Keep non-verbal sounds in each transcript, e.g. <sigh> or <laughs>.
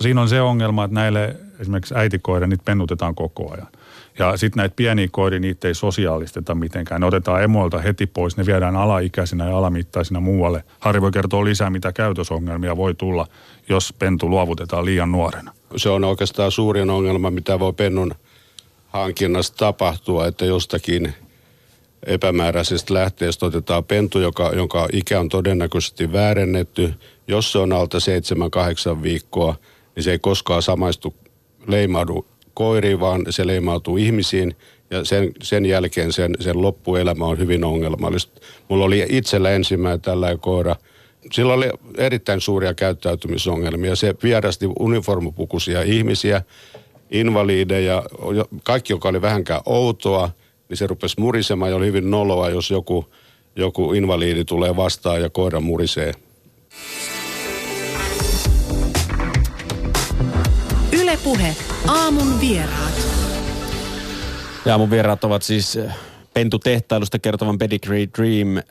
siinä on se ongelma, että näille esimerkiksi äitikoille niitä pennutetaan koko ajan. Ja sitten näitä pieniä koiria, niitä ei sosiaalisteta mitenkään. Ne otetaan emoilta heti pois, ne viedään alaikäisinä ja alamittaisina muualle. Harri voi kertoa lisää, mitä käytösongelmia voi tulla, jos pentu luovutetaan liian nuorena. Se on oikeastaan suurin ongelma, mitä voi pennun hankinnasta tapahtua, että jostakin epämääräisestä lähteestä otetaan pentu, joka, jonka ikä on todennäköisesti väärennetty. Jos se on alta 7-8 viikkoa, niin se ei koskaan samaistu leimaudu koiriin, vaan se leimautuu ihmisiin ja sen, sen jälkeen sen, sen loppuelämä on hyvin ongelmallista. Mulla oli itsellä ensimmäinen tällainen koira. Sillä oli erittäin suuria käyttäytymisongelmia. Se vierasti uniformupukuisia ihmisiä, invaliideja, kaikki, joka oli vähänkään outoa, niin se rupesi murisemaan ja oli hyvin noloa, jos joku, joku invaliidi tulee vastaan ja koira murisee. Ylepuhe aamun vieraat. Ja aamun vieraat ovat siis eh, pentutehtailusta kertovan Pedigree Dream eh,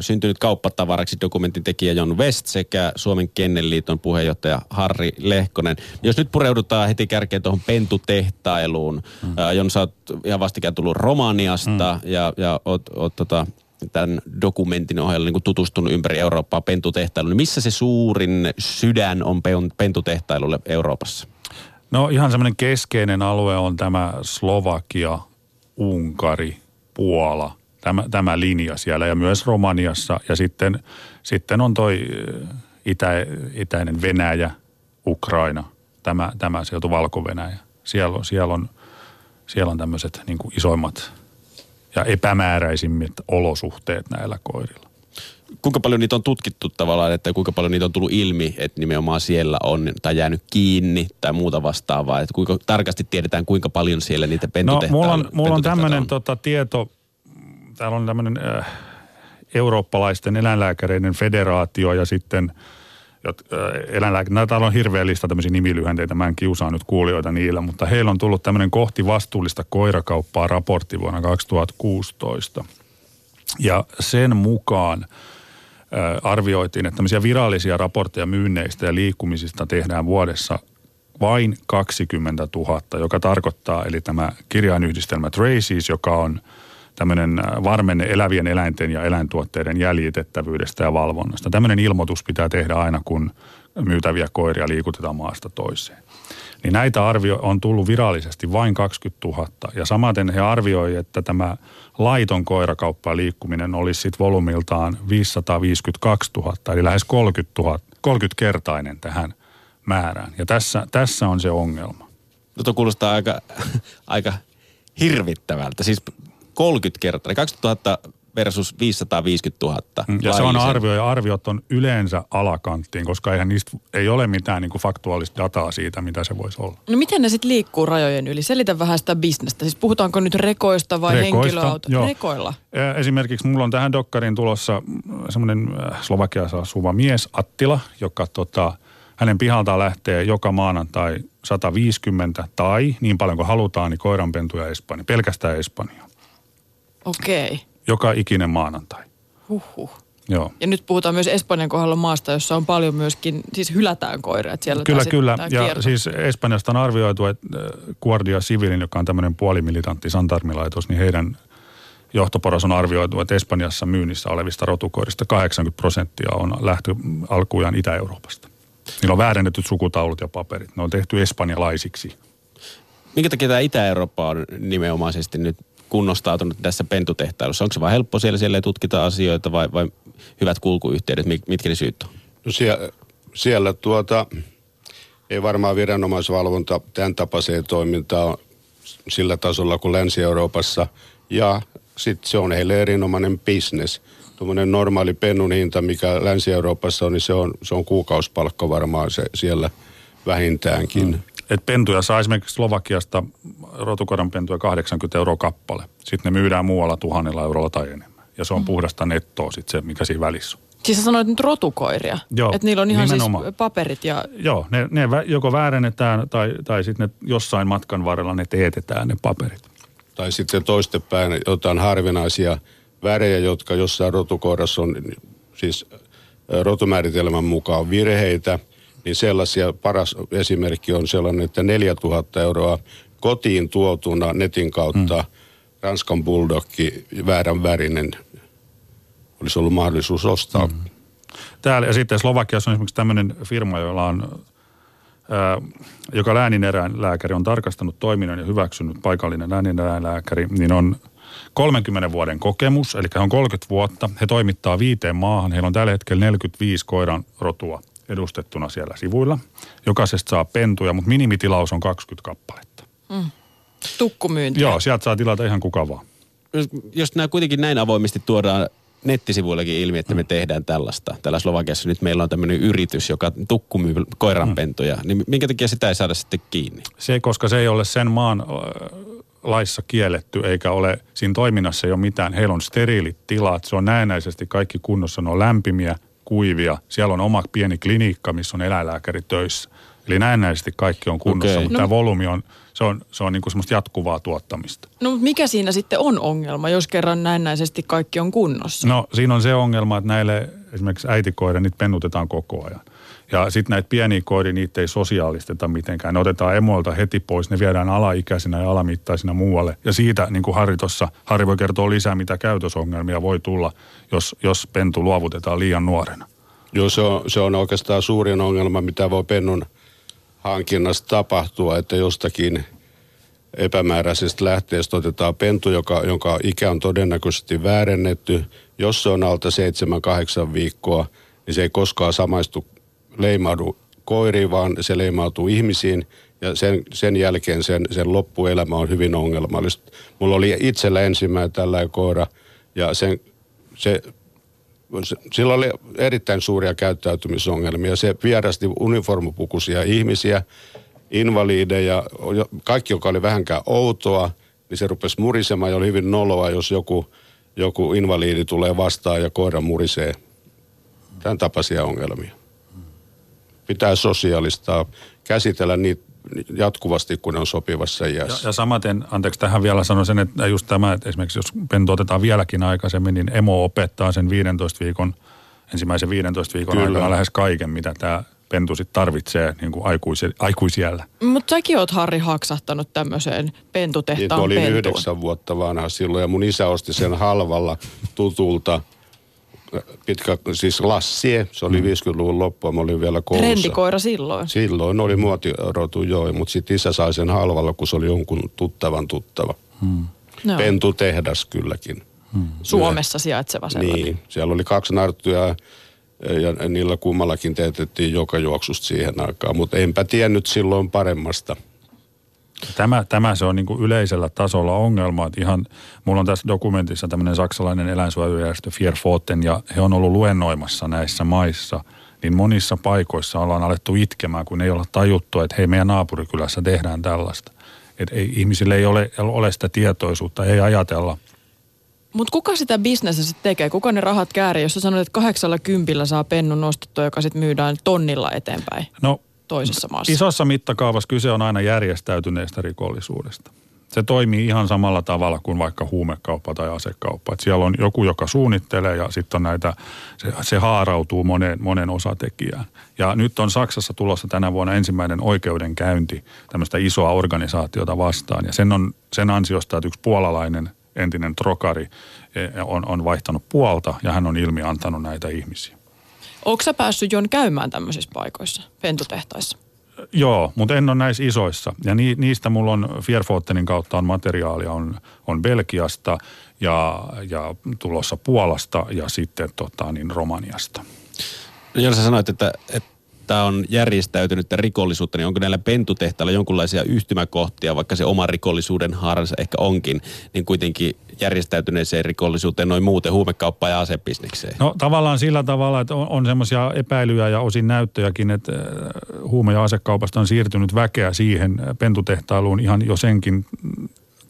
syntynyt kauppatavaraksi dokumentin tekijä Jon West sekä Suomen Kennelliiton puheenjohtaja Harri Lehkonen. Jos nyt pureudutaan heti kärkeen tuohon pentutehtailuun. Mm. Jon, sä oot ihan vastikään tullut Romaniasta mm. ja, ja oot, oot tota, tämän dokumentin ohella niin tutustunut ympäri Eurooppaa pentutehtailuun. Niin missä se suurin sydän on pentutehtailulle Euroopassa? No ihan semmoinen keskeinen alue on tämä Slovakia, Unkari, Puola, tämä, tämä linja siellä ja myös Romaniassa. Ja sitten, sitten on toi itä, itäinen Venäjä, Ukraina, tämä, tämä sieltä Valko-Venäjä. Siellä siellä on, siellä on tämmöiset niin isoimmat ja epämääräisimmät olosuhteet näillä koirilla kuinka paljon niitä on tutkittu tavallaan, että kuinka paljon niitä on tullut ilmi, että nimenomaan siellä on tai jäänyt kiinni tai muuta vastaavaa, että kuinka tarkasti tiedetään, kuinka paljon siellä niitä pentutehtailla No mulla on, mulla on tämmöinen tota, tieto, täällä on tämmöinen äh, eurooppalaisten eläinlääkäreiden federaatio ja sitten äh, eläinlääkäreiden, täällä on hirveä lista tämmöisiä nimilyhenteitä, mä en kiusaa nyt kuulijoita niillä, mutta heillä on tullut tämmöinen kohti vastuullista koirakauppaa raportti vuonna 2016. Ja sen mukaan arvioitiin, että tämmöisiä virallisia raportteja myynneistä ja liikkumisista tehdään vuodessa vain 20 000, joka tarkoittaa, eli tämä kirjainyhdistelmä Traces, joka on tämmöinen varmenne elävien eläinten ja eläintuotteiden jäljitettävyydestä ja valvonnasta. Tämmöinen ilmoitus pitää tehdä aina, kun myytäviä koiria liikutetaan maasta toiseen. Niin näitä arvio on tullut virallisesti vain 20 000. Ja samaten he arvioi, että tämä laiton koirakauppa liikkuminen olisi sitten volumiltaan 552 000, eli lähes 30, 000, 30-kertainen tähän määrään. Ja tässä, tässä on se ongelma. No tuo kuulostaa aika, <laughs> aika hirvittävältä. Siis 30 kertaa. 2000 versus 550 000. Mm, ja se on arvio, ja arviot on yleensä alakanttiin, koska eihän niistä ei ole mitään niin kuin faktuaalista dataa siitä, mitä se voisi olla. No miten ne sitten liikkuu rajojen yli? Selitä vähän sitä bisnestä. Siis puhutaanko nyt rekoista vai henkilöautoista? Rekoilla. Esimerkiksi mulla on tähän dokkarin tulossa semmoinen äh, Slovakiassa asuva mies, Attila, joka tota, hänen pihaltaan lähtee joka maanantai 150 tai niin paljon kuin halutaan, niin koiranpentuja Espanja, pelkästään Espanja. Okei. Okay joka ikinen maanantai. Huhhuh. Joo. Ja nyt puhutaan myös Espanjan kohdalla maasta, jossa on paljon myöskin, siis hylätään koiria. Että siellä kyllä, kyllä. Ja kierto. siis Espanjasta on arvioitu, että äh, Guardia Civilin, joka on tämmöinen puolimilitantti santarmilaitos, niin heidän johtoporos on arvioitu, että Espanjassa myynnissä olevista rotukoirista 80 prosenttia on lähtö alkujaan Itä-Euroopasta. Niillä on väärennetyt sukutaulut ja paperit. Ne on tehty espanjalaisiksi. Minkä takia tämä Itä-Eurooppa on nimenomaisesti nyt kunnostautunut tässä pentutehtailussa? Onko se vaan helppo siellä, siellä ei tutkita asioita vai, vai hyvät kulkuyhteydet, mitkä ne syyt on? No siellä, siellä tuota, ei varmaan viranomaisvalvonta tämän tapaiseen toimintaan sillä tasolla kuin Länsi-Euroopassa. Ja sitten se on heille erinomainen bisnes. Tuommoinen normaali pennun hinta, mikä Länsi-Euroopassa on, niin se on, se on kuukausipalkka varmaan se siellä vähintäänkin. Mm. Et pentuja saa esimerkiksi Slovakiasta rotukoiran pentuja 80 euroa kappale. Sitten ne myydään muualla tuhannella eurolla tai enemmän. Ja se on mm. puhdasta nettoa sitten se, mikä siinä välissä on. Siis sä sanoit nyt rotukoiria? Joo, Että niillä on ihan siis nimenomaan. siis paperit ja... Joo, ne, ne joko väärennetään tai, tai sitten jossain matkan varrella ne teetetään ne paperit. Tai sitten toistepäin jotain harvinaisia värejä, jotka jossain rotukoirassa on siis rotumääritelmän mukaan virheitä – niin sellaisia, paras esimerkki on sellainen, että 4000 euroa kotiin tuotuna netin kautta mm. Ranskan bulldogki väärän värinen olisi ollut mahdollisuus ostaa. Mm. Täällä ja sitten Slovakiassa on esimerkiksi tämmöinen firma, jolla on ää, joka läänineräinlääkäri on tarkastanut toiminnan ja hyväksynyt paikallinen läänineräinlääkäri, niin on 30 vuoden kokemus, eli he on 30 vuotta. He toimittaa viiteen maahan. Heillä on tällä hetkellä 45 koiran rotua edustettuna siellä sivuilla. Jokaisesta saa pentuja, mutta minimitilaus on 20 kappaletta. Mm. Tukkumyynti. Joo, sieltä saa tilata ihan kuka vaan. Jos, jos nämä kuitenkin näin avoimesti tuodaan nettisivuillakin ilmi, että me mm. tehdään tällaista. Tällä Slovakiassa nyt meillä on tämmöinen yritys, joka tukkumyy koiranpentuja. Mm. Niin minkä takia sitä ei saada sitten kiinni? Se, koska se ei ole sen maan laissa kielletty, eikä ole, siinä toiminnassa ei ole mitään. Heillä on steriilit tilat, se on näennäisesti kaikki kunnossa, ne on lämpimiä, kuivia. Siellä on oma pieni klinikka, missä on eläinlääkäri töissä. Eli näennäisesti kaikki on kunnossa, okay. mutta no. tämä volyymi on, se on, se on niin kuin semmoista jatkuvaa tuottamista. No mutta mikä siinä sitten on ongelma, jos kerran näennäisesti kaikki on kunnossa? No siinä on se ongelma, että näille esimerkiksi äitikoille niitä pennutetaan koko ajan. Ja sitten näitä pieniä koiria, niitä ei sosiaalisteta mitenkään. Ne otetaan emoilta heti pois, ne viedään alaikäisinä ja alamittaisina muualle. Ja siitä, niin kuin Harri tuossa, Harri voi kertoa lisää, mitä käytösongelmia voi tulla, jos, jos pentu luovutetaan liian nuorena. Joo, se on, se on oikeastaan suurin ongelma, mitä voi pennun hankinnassa tapahtua, että jostakin epämääräisestä lähteestä otetaan pentu, joka, jonka ikä on todennäköisesti väärennetty. Jos se on alta 7-8 viikkoa, niin se ei koskaan samaistu leimaudu koiriin, vaan se leimautuu ihmisiin ja sen, sen jälkeen sen, sen loppuelämä on hyvin ongelmallista. Mulla oli itsellä ensimmäinen tällainen koira ja sen, se, sillä oli erittäin suuria käyttäytymisongelmia. Se vierasti uniformupukuisia ihmisiä, invaliideja, kaikki, joka oli vähänkään outoa, niin se rupesi murisemaan ja oli hyvin noloa, jos joku, joku invaliidi tulee vastaan ja koira murisee. Tämän tapaisia ongelmia pitää sosiaalistaa, käsitellä niitä jatkuvasti, kun ne on sopivassa iässä. Ja, ja samaten, anteeksi tähän vielä sanon sen, että just tämä, että esimerkiksi jos pentu otetaan vieläkin aikaisemmin, niin emo opettaa sen 15 viikon, ensimmäisen 15 viikon Kyllä. aikana lähes kaiken, mitä tämä pentu sitten tarvitsee niin kuin aikuisi, aikuisiellä. Mutta säkin oot Harri haksahtanut tämmöiseen pentutehtaan niin, olin pentuun. yhdeksän vuotta vanha silloin ja mun isä osti sen halvalla tutulta pitkä, siis Lassie, se oli mm. 50-luvun loppua, mä olin vielä koulussa. Trendikoira silloin? Silloin oli muotirotu, joo, mutta sitten isä sai sen halvalla, kun se oli jonkun tuttavan tuttava. Mm. No. Pentutehdas kylläkin. Mm. Suomessa sijaitseva sellainen. Niin, siellä oli kaksi narttuja ja niillä kummallakin teetettiin joka juoksusta siihen aikaan, mutta enpä tiennyt silloin paremmasta. Tämä, tämä se on niin kuin yleisellä tasolla ongelma. Että ihan, mulla on tässä dokumentissa tämmöinen saksalainen eläinsuojelujärjestö Fierfoten ja he on ollut luennoimassa näissä maissa. Niin monissa paikoissa ollaan alettu itkemään, kun ei olla tajuttu, että hei meidän naapurikylässä tehdään tällaista. Että ei, ihmisille ei ole, ole sitä tietoisuutta, ei ajatella. Mutta kuka sitä bisnestä sitten tekee? Kuka ne rahat käärii, jos sä sanoit, että kahdeksalla kympillä saa pennun nostettua, joka sitten myydään tonnilla eteenpäin? No toisessa maassa. Isossa mittakaavassa kyse on aina järjestäytyneestä rikollisuudesta. Se toimii ihan samalla tavalla kuin vaikka huumekauppa tai asekauppa. Et siellä on joku, joka suunnittelee ja sitten näitä, se, se haarautuu monen, monen osatekijään. Ja nyt on Saksassa tulossa tänä vuonna ensimmäinen oikeudenkäynti tämmöistä isoa organisaatiota vastaan. Ja sen, on, sen ansiosta, että yksi puolalainen entinen trokari e, on, on vaihtanut puolta ja hän on ilmi antanut näitä ihmisiä. Onko sä päässyt Jon käymään tämmöisissä paikoissa, pentutehtaissa? Joo, mutta en ole näissä isoissa. Ja ni, niistä mulla on Fierfotenin kautta on materiaalia, on, on Belgiasta ja, ja tulossa Puolasta ja sitten tota, niin Romaniasta. Jos sä sanoit, että, että tämä on järjestäytynyttä rikollisuutta, niin onko näillä pentutehtailla jonkinlaisia yhtymäkohtia, vaikka se oma rikollisuuden haaransa ehkä onkin, niin kuitenkin järjestäytyneeseen rikollisuuteen noin muuten huumekauppaan ja asebisnekseen? No tavallaan sillä tavalla, että on, on semmoisia epäilyjä ja osin näyttöjäkin, että äh, huume- ja asekaupasta on siirtynyt väkeä siihen pentutehtailuun ihan jo senkin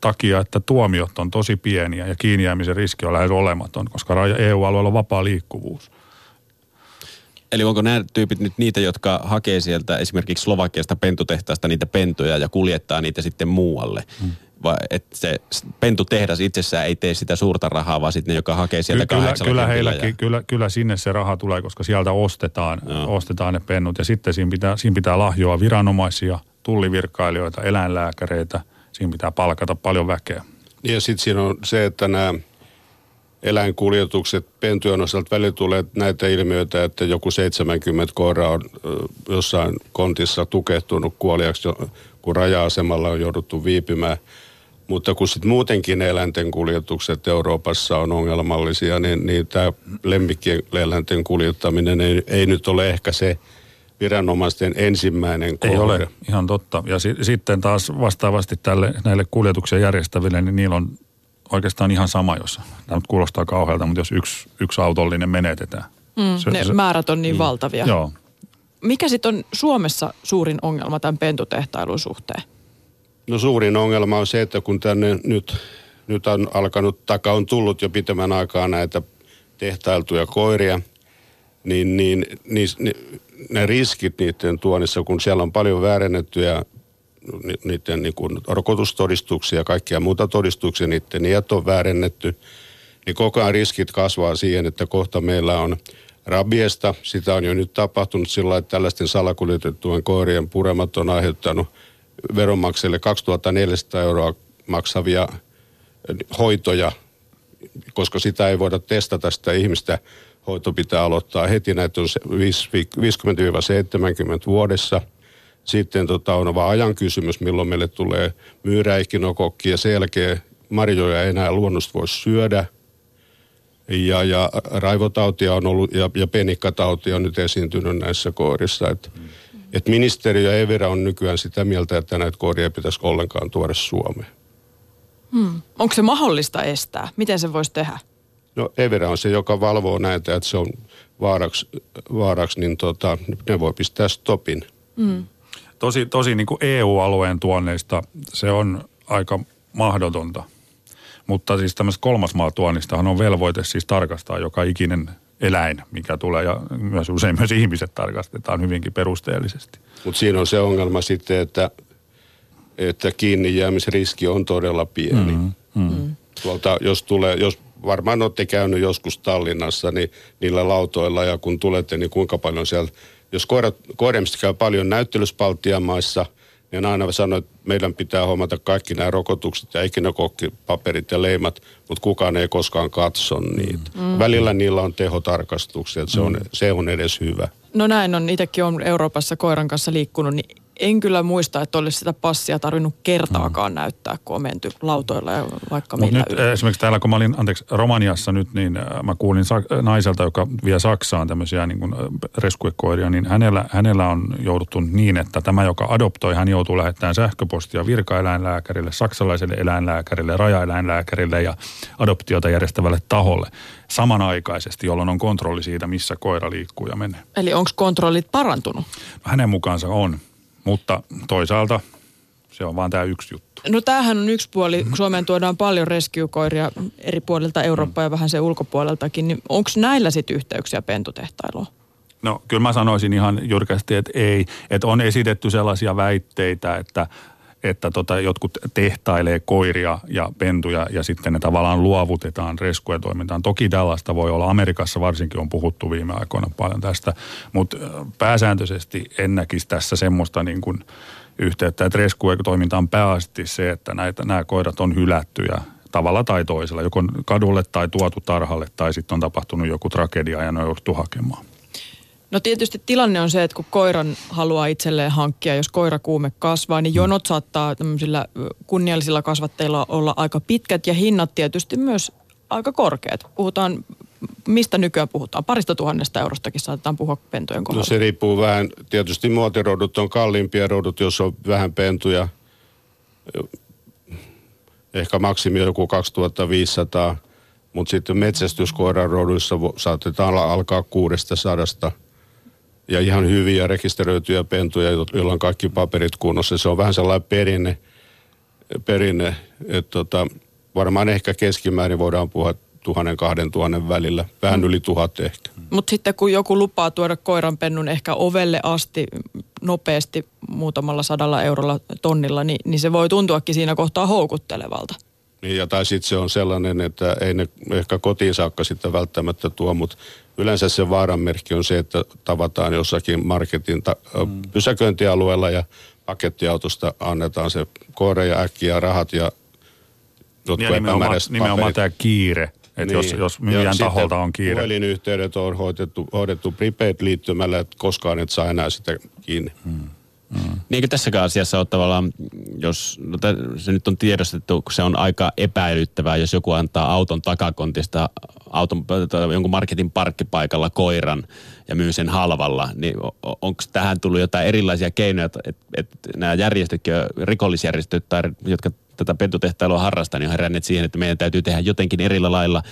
takia, että tuomiot on tosi pieniä ja kiinnijäämisen riski on lähes olematon, koska EU-alueella on vapaa liikkuvuus. Eli onko nämä tyypit nyt niitä, jotka hakee sieltä esimerkiksi Slovakiasta pentutehtaasta niitä pentuja ja kuljettaa niitä sitten muualle? Hmm. vai, että se pentutehdas itsessään ei tee sitä suurta rahaa, vaan sitten ne, joka hakee sieltä kyllä, kahdeksalla kyllä, kympillä heilläkin, ja... kyllä, kyllä sinne se raha tulee, koska sieltä ostetaan, ostetaan ne pennut. Ja sitten siinä pitää, siinä pitää lahjoa viranomaisia, tullivirkailijoita, eläinlääkäreitä. Siinä pitää palkata paljon väkeä. Ja sitten siinä on se, että nämä eläinkuljetukset pentujen osalta välillä tulee näitä ilmiöitä, että joku 70 koiraa on jossain kontissa tukehtunut kuoliaksi, kun raja-asemalla on jouduttu viipymään. Mutta kun sitten muutenkin eläinten kuljetukset Euroopassa on ongelmallisia, niin, niin tämä lemmikkien eläinten kuljettaminen ei, ei nyt ole ehkä se viranomaisten ensimmäinen kohde. Ei ole, ihan totta. Ja si- sitten taas vastaavasti tälle, näille kuljetuksia järjestäville, niin niillä on oikeastaan ihan sama, jos, tämä nyt kuulostaa kauhealta, mutta jos yksi, yksi autollinen menetetään. Mm, ne määrät on niin mm. valtavia. Joo. Mikä sitten on Suomessa suurin ongelma tämän pentutehtailun suhteen? No suurin ongelma on se, että kun tänne nyt, nyt on alkanut, taka on tullut jo pitemmän aikaa näitä tehtailtuja koiria, niin, niin, niin ni, ne riskit niiden tuonnissa, kun siellä on paljon väärennettyjä niiden niin kuin rokotustodistuksia ja kaikkia muuta todistuksia, niiden iät on väärennetty, niin koko ajan riskit kasvaa siihen, että kohta meillä on rabiesta. Sitä on jo nyt tapahtunut sillä lailla, että tällaisten salakuljetettujen koirien puremat on aiheuttanut veronmaksajille 2400 euroa maksavia hoitoja, koska sitä ei voida testata sitä ihmistä. Hoito pitää aloittaa heti, näitä on se viis- vi- 50-70 vuodessa. Sitten tota, on vaan ajan kysymys, milloin meille tulee myyräikinokokki ja sen jälkeen marjoja ei enää luonnosta voi syödä. Ja, ja raivotautia on ollut ja, ja penikkatautia on nyt esiintynyt näissä koirissa. Et, et ministeriö ja Evira on nykyään sitä mieltä, että näitä koiria pitäisi ollenkaan tuoda Suomeen. Onko se mahdollista estää? Miten se voisi tehdä? No Evira on se, joka valvoo näitä, että se on vaaraksi, vaaraksi niin tota, ne voi pistää stopin. Tosi, tosi niin kuin EU-alueen tuonneista se on aika mahdotonta. Mutta siis tämmöistä kolmasmaatuonnistahan on velvoite siis tarkastaa joka ikinen eläin, mikä tulee. Ja myös usein myös ihmiset tarkastetaan hyvinkin perusteellisesti. Mutta siinä on se ongelma sitten, että, että kiinni jäämisriski on todella pieni. Mm-hmm. Tuolta, jos tulee, jos varmaan olette käynyt joskus Tallinnassa niin niillä lautoilla ja kun tulette, niin kuinka paljon siellä, jos koirat, koiremista käy paljon näyttelyspalttiamaissa, niin aina sanoo, että meidän pitää hommata kaikki nämä rokotukset ja ikinokokkipaperit ja leimat, mutta kukaan ei koskaan katso niitä. Mm. Välillä niillä on tehotarkastuksia, että se on, se on edes hyvä. No näin on. Itsekin on Euroopassa koiran kanssa liikkunut, niin en kyllä muista, että olisi sitä passia tarvinnut kertaakaan näyttää, kun on menty lautoilla ja vaikka Mutta millä nyt yli. esimerkiksi täällä, kun mä olin, anteeksi, Romaniassa nyt, niin äh, mä kuulin naiselta, joka vie Saksaan tämmöisiä niin kuin äh, reskuekoiria, niin hänellä, hänellä on jouduttu niin, että tämä, joka adoptoi, hän joutuu lähettämään sähköpostia virkaeläinlääkärille, saksalaiselle eläinlääkärille, rajaeläinlääkärille ja adoptiota järjestävälle taholle samanaikaisesti, jolloin on kontrolli siitä, missä koira liikkuu ja menee. Eli onko kontrollit parantunut? Hänen mukaansa on, mutta toisaalta se on vaan tämä yksi juttu. No tämähän on yksi puoli. Suomeen tuodaan paljon rescue-koiria eri puolilta Eurooppaa ja vähän se ulkopuoleltakin. Niin onko näillä sitten yhteyksiä pentutehtailuun? No kyllä mä sanoisin ihan jyrkästi, että ei. Että on esitetty sellaisia väitteitä, että, että tota, jotkut tehtailee koiria ja pentuja ja sitten ne tavallaan luovutetaan reskuja toimintaan. Toki tällaista voi olla. Amerikassa varsinkin on puhuttu viime aikoina paljon tästä, mutta pääsääntöisesti en näkisi tässä semmoista niin kuin yhteyttä, että rescue-toiminta on pääasti se, että näitä, nämä koirat on hylättyjä tavalla tai toisella, joko kadulle tai tuotu tarhalle tai sitten on tapahtunut joku tragedia ja ne on jouduttu hakemaan. No tietysti tilanne on se, että kun koiran haluaa itselleen hankkia, jos koirakuume kasvaa, niin jonot saattaa tämmöisillä kunniallisilla kasvatteilla olla aika pitkät ja hinnat tietysti myös aika korkeat. Puhutaan, mistä nykyään puhutaan? Parista tuhannesta eurostakin saatetaan puhua pentujen No kohdalla. se riippuu vähän, tietysti muotirodut on kalliimpia rodut, jos on vähän pentuja. Ehkä maksimi joku 2500, mutta sitten metsästyskoiran roduissa saatetaan alkaa kuudesta sadasta. Ja ihan hyviä rekisteröityjä pentuja, jo- joilla on kaikki paperit kunnossa. Se on vähän sellainen perinne, perinne että tota, varmaan ehkä keskimäärin voidaan puhua tuhannen kahden tuhannen välillä, vähän yli tuhat ehkä. Mutta sitten kun joku lupaa tuoda koiranpennun ehkä ovelle asti nopeasti muutamalla sadalla eurolla tonnilla, niin, niin se voi tuntuakin siinä kohtaa houkuttelevalta. Niin, ja tai sitten se on sellainen, että ei ne ehkä kotiin saakka sitten välttämättä tuo, mutta yleensä se vaaranmerkki on se, että tavataan jossakin marketin ta- mm. pysäköintialueella ja pakettiautosta annetaan se koore ja äkkiä rahat ja jotkut ja nimenomaan, nimenomaan tämä kiire. Että niin. jos, jos myyjän taholta on kiire. Puhelinyhteydet on hoidettu, hoidettu prepaid-liittymällä, että koskaan et saa enää sitä kiinni. Hmm. Mm. Niin tässäkään asiassa on tavallaan, jos no se nyt on tiedostettu, kun se on aika epäilyttävää, jos joku antaa auton takakontista auton, jonkun marketin parkkipaikalla koiran ja myy sen halvalla, niin onko tähän tullut jotain erilaisia keinoja, että et, et nämä järjestöt, rikollisjärjestöt tai jotka tätä pentutehtailua harrastaa, niin on heränneet siihen, että meidän täytyy tehdä jotenkin erillä lailla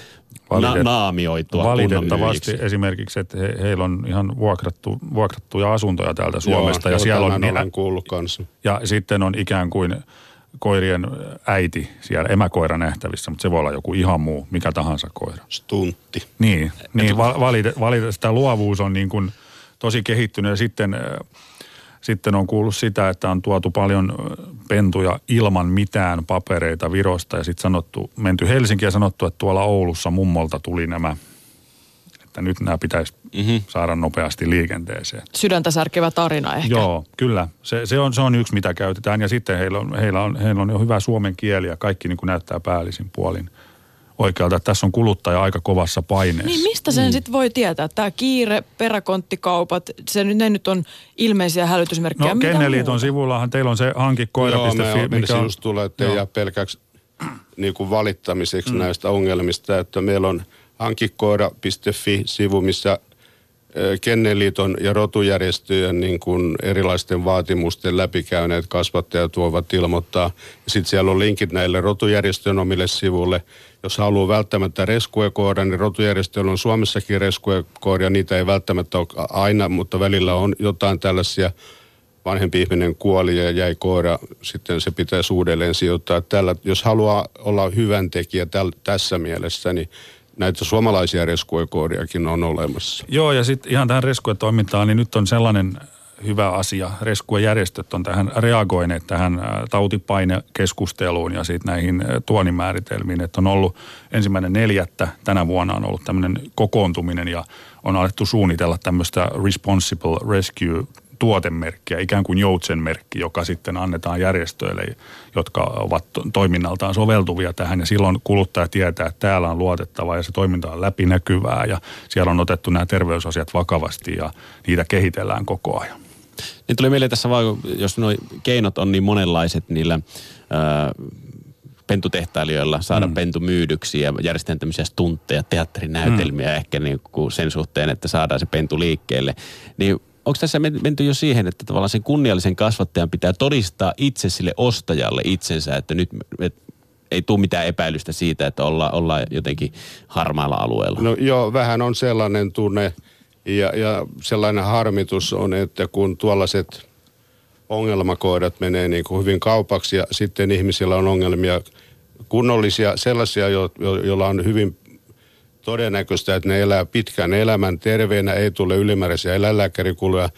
Valitet, na- naamioitua Valitettavasti esimerkiksi, että he, heillä on ihan vuokrattu, vuokrattuja asuntoja täältä Suomesta. Joo, ja siellä on niillä, kuullut kanssa. Ja sitten on ikään kuin koirien äiti siellä emäkoira nähtävissä, mutta se voi olla joku ihan muu, mikä tahansa koira. Stuntti. Niin, niin valite, valite, tämä luovuus on niin kuin tosi kehittynyt ja sitten sitten on kuullut sitä, että on tuotu paljon pentuja ilman mitään papereita Virosta ja sitten sanottu, menty Helsinkiin ja sanottu, että tuolla Oulussa mummolta tuli nämä, että nyt nämä pitäisi mm-hmm. saada nopeasti liikenteeseen. Sydäntä särkevä tarina ehkä. Joo, kyllä. Se, se, on, se on yksi, mitä käytetään ja sitten heillä on, heillä on, heillä on jo hyvä suomen kieli ja kaikki niin kuin näyttää päällisin puolin oikealta, että tässä on kuluttaja aika kovassa paineessa. Niin mistä sen mm. sitten voi tietää? Tämä kiire, peräkonttikaupat, se, ne nyt on ilmeisiä hälytysmerkkejä. No Kenneliiton sivullahan teillä on se hankikoira.fi. Joo, me mikä on, just tulee, että ei jää pelkäksi niin kuin valittamiseksi mm. näistä ongelmista, että meillä on hankikoira.fi-sivu, missä Kenneliiton ja rotujärjestöjen niin kuin erilaisten vaatimusten läpikäyneet kasvattajat voivat ilmoittaa. Sitten siellä on linkit näille rotujärjestöjen omille sivuille. Jos haluaa välttämättä reskuekooria, niin rotujärjestöillä on Suomessakin reskuekooria. Niitä ei välttämättä ole aina, mutta välillä on jotain tällaisia vanhempi ihminen kuoli ja jäi koira, sitten se pitäisi uudelleen sijoittaa. Tällä, jos haluaa olla hyvän tekijä tässä mielessä, niin näitä suomalaisia reskuekoodiakin on olemassa. Joo, ja sitten ihan tähän reskuetoimintaan, niin nyt on sellainen hyvä asia. Reskuejärjestöt on tähän reagoineet tähän tautipainekeskusteluun ja sitten näihin tuonimääritelmiin, että on ollut ensimmäinen neljättä tänä vuonna on ollut tämmöinen kokoontuminen ja on alettu suunnitella tämmöistä responsible rescue tuotemerkkiä, ikään kuin joutsenmerkki, joka sitten annetaan järjestöille, jotka ovat toiminnaltaan soveltuvia tähän. Ja silloin kuluttaja tietää, että täällä on luotettava ja se toiminta on läpinäkyvää ja siellä on otettu nämä terveysasiat vakavasti ja niitä kehitellään koko ajan. Niin tuli mieleen tässä vaan, jos nuo keinot on niin monenlaiset niillä ää, pentutehtailijoilla saada mm. pentu myydyksi ja järjestetään tämmöisiä stuntteja, teatterinäytelmiä mm. ehkä niin kuin sen suhteen, että saadaan se pentu liikkeelle. Niin onko tässä menty jo siihen, että tavallaan sen kunniallisen kasvattajan pitää todistaa itse sille ostajalle itsensä, että nyt et, ei tule mitään epäilystä siitä, että olla, ollaan jotenkin harmaalla alueella? No joo, vähän on sellainen tunne ja, ja sellainen harmitus on, että kun tuollaiset ongelmakoidat menee niin kuin hyvin kaupaksi ja sitten ihmisillä on ongelmia kunnollisia, sellaisia, jo, jo, joilla on hyvin todennäköistä, että ne elää pitkän elämän terveenä, ei tule ylimääräisiä eläinlääkärikuluja,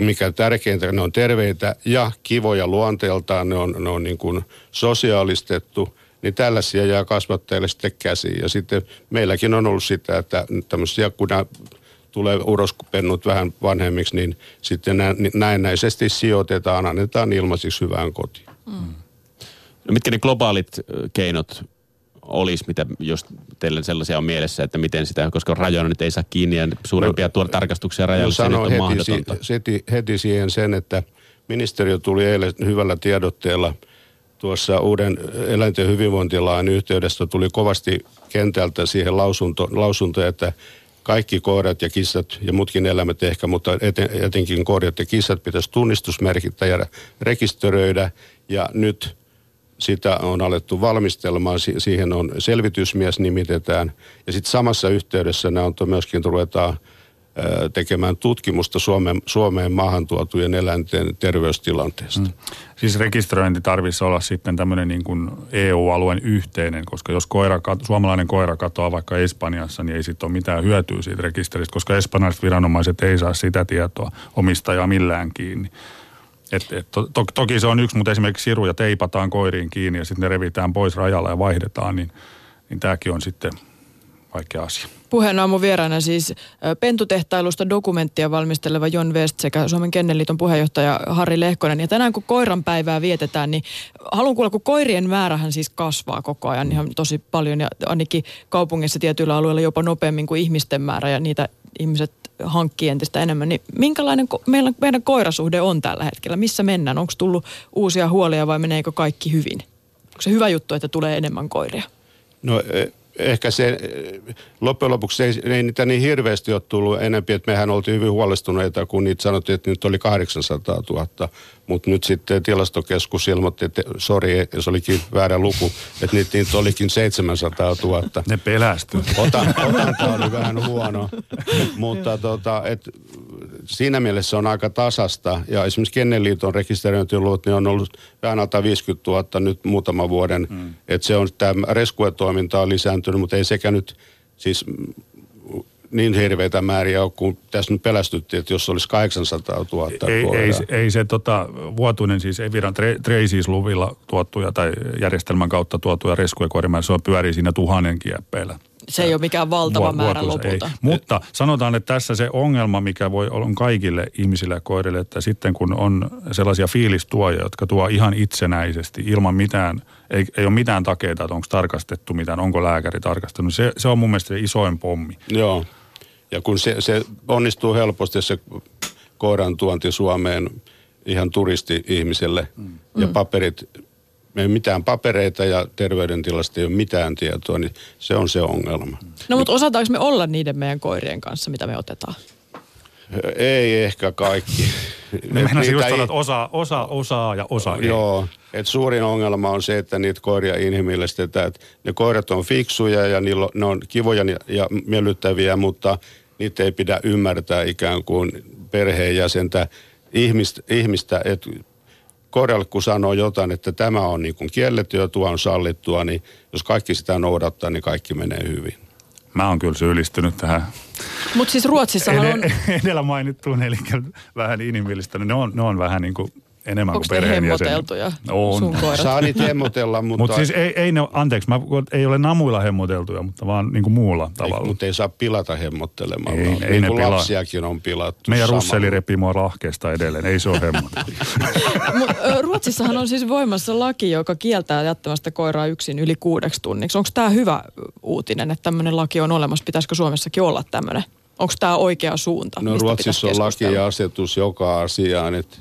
mikä tärkeintä, ne on terveitä ja kivoja luonteeltaan, ne on, ne on niin kuin sosiaalistettu, niin tällaisia jää kasvattajille sitten käsiin. Ja sitten meilläkin on ollut sitä, että tämmöisiä, kun nämä tulee urospennut vähän vanhemmiksi, niin sitten näennäisesti sijoitetaan, annetaan ilmaisiksi hyvään kotiin. Mm. No mitkä ne globaalit keinot olisi, mitä, jos teillä sellaisia on mielessä, että miten sitä, koska rajoina nyt ei saa kiinni ja suurempia no, tarkastuksia rajoilla, no, se on heti, mahdotonta. Si, heti, heti siihen sen, että ministeriö tuli eilen hyvällä tiedotteella tuossa uuden eläinten hyvinvointilain yhteydessä tuli kovasti kentältä siihen lausunto, lausunto että kaikki koirat ja kissat ja muutkin eläimet ehkä, mutta eten, etenkin koirat ja kissat pitäisi tunnistusmerkittää ja rekisteröidä. Ja nyt sitä on alettu valmistelemaan, siihen on selvitysmies nimitetään. Ja sitten samassa yhteydessä nämä on myöskin ruvetaan tekemään tutkimusta Suomeen, Suomeen maahantuotujen eläinten terveystilanteesta. Mm. Siis rekisteröinti tarvitsisi olla sitten tämmöinen niin kuin EU-alueen yhteinen, koska jos koira, suomalainen koira katoaa vaikka Espanjassa, niin ei sitten ole mitään hyötyä siitä rekisteristä, koska espanjalaiset viranomaiset ei saa sitä tietoa omistajaa millään kiinni. Et, et, to, to, toki se on yksi, mutta esimerkiksi siruja teipataan koiriin kiinni ja sitten ne revitään pois rajalla ja vaihdetaan, niin, niin tämäkin on sitten vaikea asia. Puheen aamu vieraana siis pentutehtailusta dokumenttia valmisteleva Jon West sekä Suomen Kennelliiton puheenjohtaja Harri Lehkonen. Ja tänään kun koiran päivää vietetään, niin haluan kuulla, kun koirien määrähän siis kasvaa koko ajan ihan tosi paljon ja ainakin kaupungissa tietyillä alueilla jopa nopeammin kuin ihmisten määrä ja niitä ihmiset hankkii entistä enemmän. Niin minkälainen meidän, meidän koirasuhde on tällä hetkellä? Missä mennään? Onko tullut uusia huolia vai meneekö kaikki hyvin? Onko se hyvä juttu, että tulee enemmän koiria? No e, ehkä se loppujen lopuksi ei, ei niitä niin hirveästi ole tullut enempi, että mehän oltiin hyvin huolestuneita, kun niitä sanottiin, että nyt oli 800 000, mutta nyt sitten tilastokeskus ilmoitti, että sori, se olikin väärä luku, että niitä, niitä olikin 700 000. Ne pelästyi. Otan, otanta oli vähän huono, mutta tota, et, siinä mielessä on aika tasasta. Ja esimerkiksi Kenneliiton rekisteröintiluvut, niin on ollut vähän alta 50 000 nyt muutaman vuoden. Hmm. Että se on, tämä reskuetoiminta on lisääntynyt, mutta ei sekä nyt siis niin hirveitä määriä ole, kun tässä nyt pelästyttiin, että jos olisi 800 000 ei, ei, ei se tota, vuotuinen siis Eviran Traces-luvilla tuottuja tai järjestelmän kautta tuottuja reskuja se on pyörii siinä tuhannen kieppeillä. Se ei ole mikään valtava Vu- määrä lopulta. Ei. Mutta sanotaan, että tässä se ongelma, mikä voi olla kaikille ihmisille ja koirille, että sitten kun on sellaisia fiilistuojia, jotka tuo ihan itsenäisesti ilman mitään, ei, ei ole mitään takeita, että onko tarkastettu mitään, onko lääkäri tarkastanut. Se, se on mun mielestä se isoin pommi. Joo. Ja kun se, se onnistuu helposti se koiran tuonti Suomeen ihan turisti-ihmiselle mm. ja paperit me ei mitään papereita ja terveydentilasta ei ole mitään tietoa, niin se on se ongelma. No mutta osataanko me olla niiden meidän koirien kanssa, mitä me otetaan? Ei ehkä kaikki. Me <laughs> meinasin just sanoa, että osa, osa osaa ja osa ei. Joo, että suurin ongelma on se, että niitä koiria inhimillistetään. Että ne koirat on fiksuja ja niillä on, ne on kivoja ja miellyttäviä, mutta niitä ei pidä ymmärtää ikään kuin perheenjäsentä ihmistä, ihmistä että koiralle kun sanoo jotain, että tämä on niin kuin kielletty ja tuo on sallittua, niin jos kaikki sitä noudattaa, niin kaikki menee hyvin. Mä oon kyllä syyllistynyt tähän. Mutta siis Ruotsissa on... Edellä mainittuun, eli vähän inhimillistä. Ne on, ne on vähän niin kuin enemmän Onko kuin hemmoteltuja on. sun koirat? Saa niitä hemmotella, mutta... Mutta siis ei, ei ne, anteeksi, mä, ei ole namuilla hemmoteltuja, mutta vaan niin kuin muulla tavalla. Mutta ei saa pilata hemmottelemalla. Ei, niin ei ne pilaa. lapsiakin on pilattu. Meidän samalla. russeli repii mua lahkeesta edelleen, ei se ole hemmoteltu. <laughs> Ruotsissahan on siis voimassa laki, joka kieltää jättämästä koiraa yksin yli kuudeksi tunniksi. Onko tämä hyvä uutinen, että tämmöinen laki on olemassa? Pitäisikö Suomessakin olla tämmöinen? Onko tämä oikea suunta? No Ruotsissa on laki ja asetus joka asiaan, että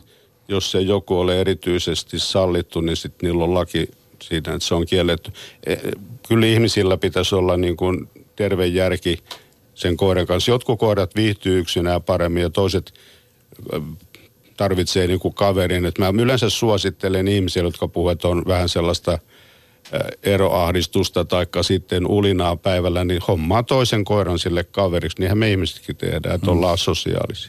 jos se joku ole erityisesti sallittu, niin sitten niillä on laki siitä, että se on kielletty. E, kyllä ihmisillä pitäisi olla niin kuin terve järki sen koiran kanssa. Jotkut koirat viihtyy yksinään paremmin ja toiset tarvitsee niin kuin kaverin. Et mä yleensä suosittelen ihmisille, jotka puhuvat, että on vähän sellaista eroahdistusta tai sitten ulinaa päivällä, niin hommaa toisen koiran sille kaveriksi. Niinhän me ihmisetkin tehdään, että mm. ollaan sosiaalisia.